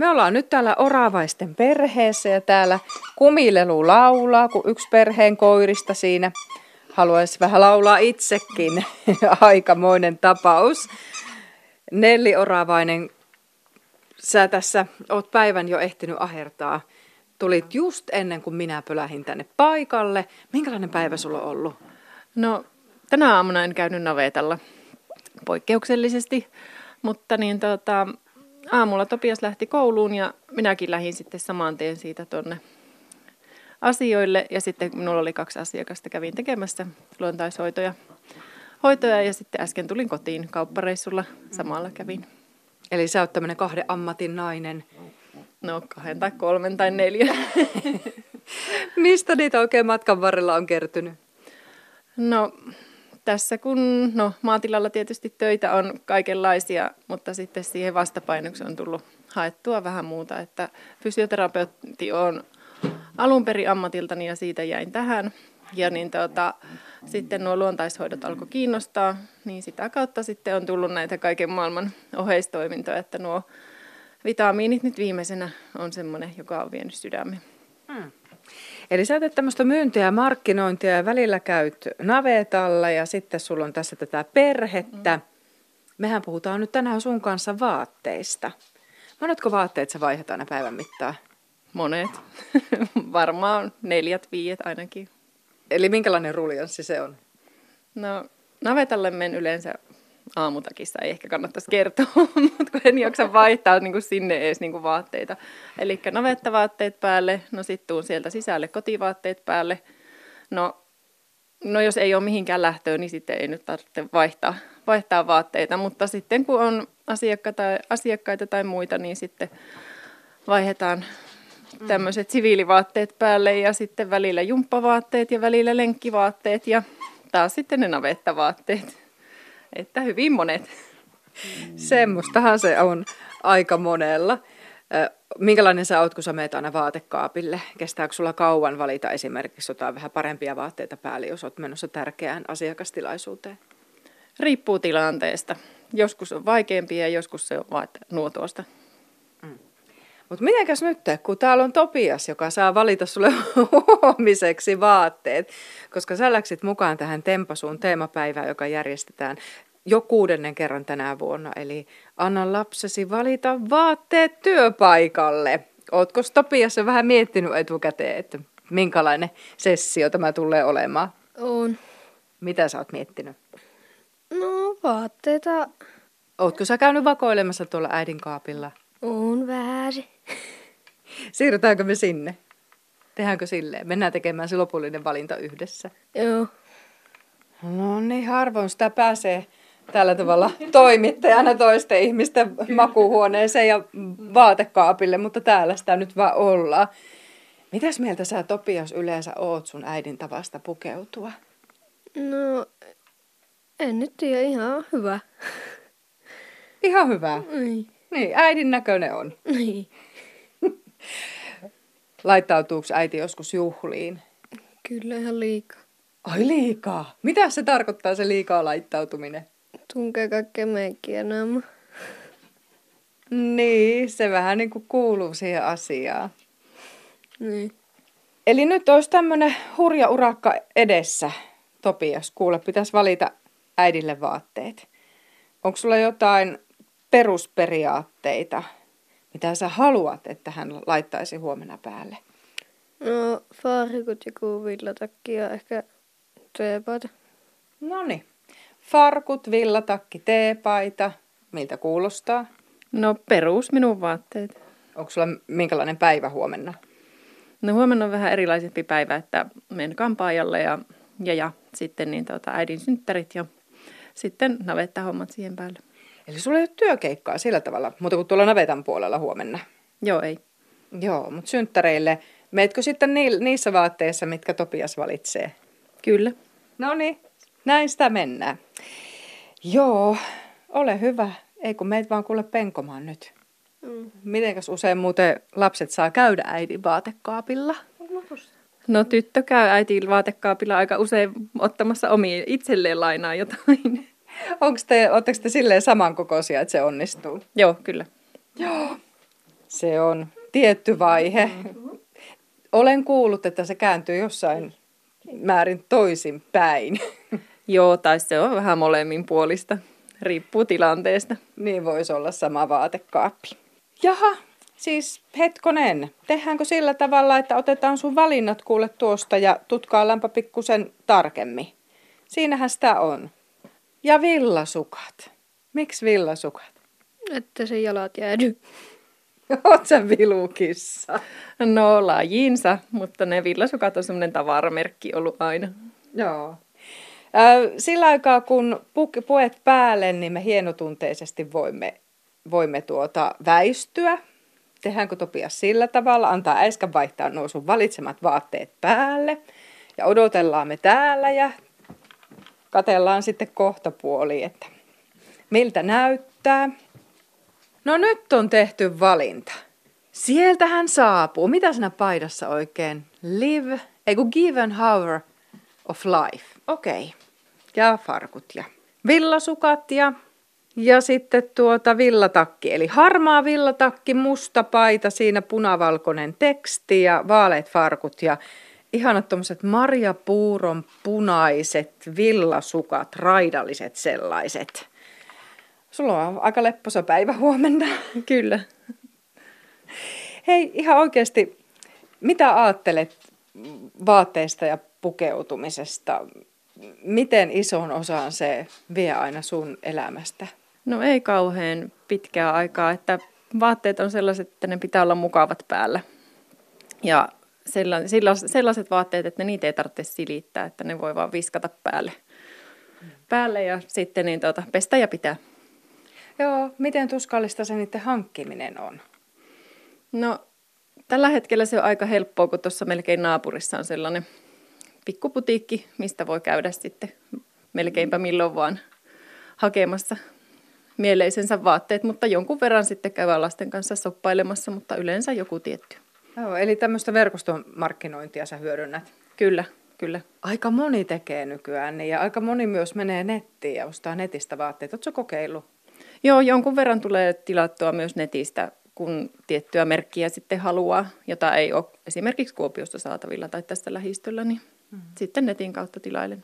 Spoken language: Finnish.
Me ollaan nyt täällä oravaisten perheessä ja täällä kumilelu laulaa, kun yksi perheen koirista siinä haluaisi vähän laulaa itsekin. Aikamoinen tapaus. Nelli Oravainen, sä tässä oot päivän jo ehtinyt ahertaa. Tulit just ennen kuin minä pölähin tänne paikalle. Minkälainen päivä sulla on ollut? No, tänä aamuna en käynyt navetalla poikkeuksellisesti, mutta niin tota, aamulla Topias lähti kouluun ja minäkin lähdin sitten saman tien siitä tonne asioille. Ja sitten minulla oli kaksi asiakasta, kävin tekemässä luontaishoitoja hoitoja ja sitten äsken tulin kotiin kauppareissulla, samalla kävin. Eli sä oot tämmönen kahden ammatin nainen. No kahden tai kolmen tai neljä. Mistä niitä oikein matkan varrella on kertynyt? No tässä kun, no maatilalla tietysti töitä on kaikenlaisia, mutta sitten siihen vastapainoksi on tullut haettua vähän muuta, että fysioterapeutti on alun perin ammatiltani ja siitä jäin tähän. Ja niin tuota, sitten nuo luontaishoidot alkoi kiinnostaa, niin sitä kautta sitten on tullut näitä kaiken maailman oheistoimintoja, että nuo vitamiinit nyt viimeisenä on semmoinen, joka on vienyt sydämen. Hmm. Eli sä teet tämmöistä myyntiä ja markkinointia ja välillä käyt navetalla ja sitten sulla on tässä tätä perhettä. Mm. Mehän puhutaan nyt tänään sun kanssa vaatteista. Monetko vaatteet sä vaihdat aina päivän mittaan? Monet. Varmaan neljät, viiet ainakin. Eli minkälainen ruljanssi se on? No, navetalle men yleensä aamutakissa ei ehkä kannattaisi kertoa, mutta kun en jaksa vaihtaa niin kuin sinne edes niin kuin vaatteita. Eli navettavaatteet päälle, no sitten tuun sieltä sisälle kotivaatteet päälle. No, no jos ei ole mihinkään lähtöä, niin sitten ei nyt tarvitse vaihtaa, vaihtaa vaatteita, mutta sitten kun on asiakkaita, asiakkaita tai muita, niin sitten vaihdetaan tämmöiset siviilivaatteet päälle ja sitten välillä jumppavaatteet ja välillä lenkkivaatteet ja taas sitten ne navettavaatteet. Että hyvin monet. Semmoistahan se on aika monella. Minkälainen sä oot, kun sä meet aina vaatekaapille? Kestääkö sulla kauan valita esimerkiksi jotain vähän parempia vaatteita päälle, jos oot menossa tärkeään asiakastilaisuuteen? Riippuu tilanteesta. Joskus on vaikeampia ja joskus se on vain nuotoista. Mm. Mutta mitenkäs nyt, kun täällä on Topias, joka saa valita sulle huomiseksi vaatteet, koska sä läksit mukaan tähän Tempasuun teemapäivään, joka järjestetään jo kuudennen kerran tänä vuonna. Eli anna lapsesi valita vaatteet työpaikalle. Ootko Topias jo vähän miettinyt etukäteen, että minkälainen sessio tämä tulee olemaan? On. Mitä sä oot miettinyt? No vaatteita. Ootko sä käynyt vakoilemassa tuolla äidin kaapilla? On väärin. Siirrytäänkö me sinne? Tehdäänkö silleen? Mennään tekemään se lopullinen valinta yhdessä. Joo. No niin, harvoin sitä pääsee tällä tavalla toimittajana toisten ihmisten makuuhuoneeseen ja vaatekaapille, mutta täällä sitä nyt vaan ollaan. Mitäs mieltä sä Topias yleensä oot sun äidin tavasta pukeutua? No, en nyt tiedä, ihan hyvä. Ihan hyvä? Niin. Niin, äidin näköinen on. Niin. Laittautuuko äiti joskus juhliin? Kyllä ihan liikaa. Ai liikaa? Mitä se tarkoittaa se liikaa laittautuminen? Tunkee kaikkea meikkiä nämä. Niin, se vähän niin kuin kuuluu siihen asiaan. Niin. Eli nyt olisi tämmöinen hurja urakka edessä, Topias. Kuule, pitäisi valita äidille vaatteet. Onko sulla jotain perusperiaatteita, mitä sä haluat, että hän laittaisi huomenna päälle? No, farkut ja villatakki ja ehkä teepaita. No niin. Farkut, villatakki, teepaita. Miltä kuulostaa? No perus minun vaatteet. Onko sulla minkälainen päivä huomenna? No huomenna on vähän erilaisempi päivä, että menen kampaajalle ja, ja, ja sitten niin tuota, äidin synttärit ja sitten hommat siihen päälle. Eli sulla ei ole työkeikkaa sillä tavalla, mutta kuin tuolla navetan puolella huomenna. Joo, ei. Joo, mutta synttäreille, meetkö sitten niissä vaatteissa, mitkä Topias valitsee? Kyllä. No niin, näin sitä mennään. Joo, ole hyvä. Ei kun meitä vaan kuule penkomaan nyt. Mm. Mitenkäs usein muuten lapset saa käydä äidin vaatekaapilla? No tyttö käy äitin vaatekaapilla aika usein ottamassa omia itselleen lainaa jotain. Onko te, ootteko te silleen samankokoisia, että se onnistuu? Joo, kyllä. Joo. Se on tietty vaihe. Olen kuullut, että se kääntyy jossain määrin toisin päin. Joo, tai se on vähän molemmin puolista. Riippuu tilanteesta. Niin voisi olla sama vaatekaappi. Jaha, siis hetkonen. Tehdäänkö sillä tavalla, että otetaan sun valinnat kuule tuosta ja tutkaillaanpa pikkusen tarkemmin. Siinähän sitä on. Ja villasukat. Miksi villasukat? Että se jalat jäädy. Oot sä vilukissa? No lajinsa, mutta ne villasukat on semmoinen tavaramerkki ollut aina. Joo. Sillä aikaa, kun puet päälle, niin me hienotunteisesti voimme, voimme tuota väistyä. Tehdäänkö Topias sillä tavalla? Antaa äisken vaihtaa nuo sun valitsemat vaatteet päälle. Ja odotellaan me täällä ja katellaan sitten kohta puoli, että miltä näyttää. No nyt on tehty valinta. Sieltä hän saapuu. Mitä sinä paidassa oikein? Live, ei kun give an hour of life. Okei. Okay. Ja farkut ja villasukat ja, ja sitten tuota villatakki. Eli harmaa villatakki, musta paita, siinä punavalkoinen teksti ja vaaleat farkut ja ihanat tuommoiset marjapuuron punaiset villasukat, raidalliset sellaiset. Sulla on aika lepposa päivä huomenna. Kyllä. Hei, ihan oikeasti, mitä ajattelet vaatteista ja pukeutumisesta? Miten ison osaan se vie aina sun elämästä? No ei kauhean pitkää aikaa, että vaatteet on sellaiset, että ne pitää olla mukavat päällä. Ja sellaiset vaatteet, että niitä ei tarvitse silittää, että ne voi vaan viskata päälle. Päälle ja sitten niin tuota, pestä ja pitää. Joo, miten tuskallista se niiden hankkiminen on? No, tällä hetkellä se on aika helppoa, kun tuossa melkein naapurissa on sellainen pikkuputiikki, mistä voi käydä sitten melkeinpä milloin vaan hakemassa mieleisensä vaatteet, mutta jonkun verran sitten käydään lasten kanssa soppailemassa, mutta yleensä joku tietty. Joo, eli tämmöistä verkoston markkinointia sä hyödynnät? Kyllä, kyllä. Aika moni tekee nykyään niin, ja aika moni myös menee nettiin ja ostaa netistä vaatteita. Oletko kokeillut? Joo, jonkun verran tulee tilattua myös netistä, kun tiettyä merkkiä sitten haluaa, jota ei ole esimerkiksi Kuopiosta saatavilla tai tästä lähistöllä, niin mm. sitten netin kautta tilailen.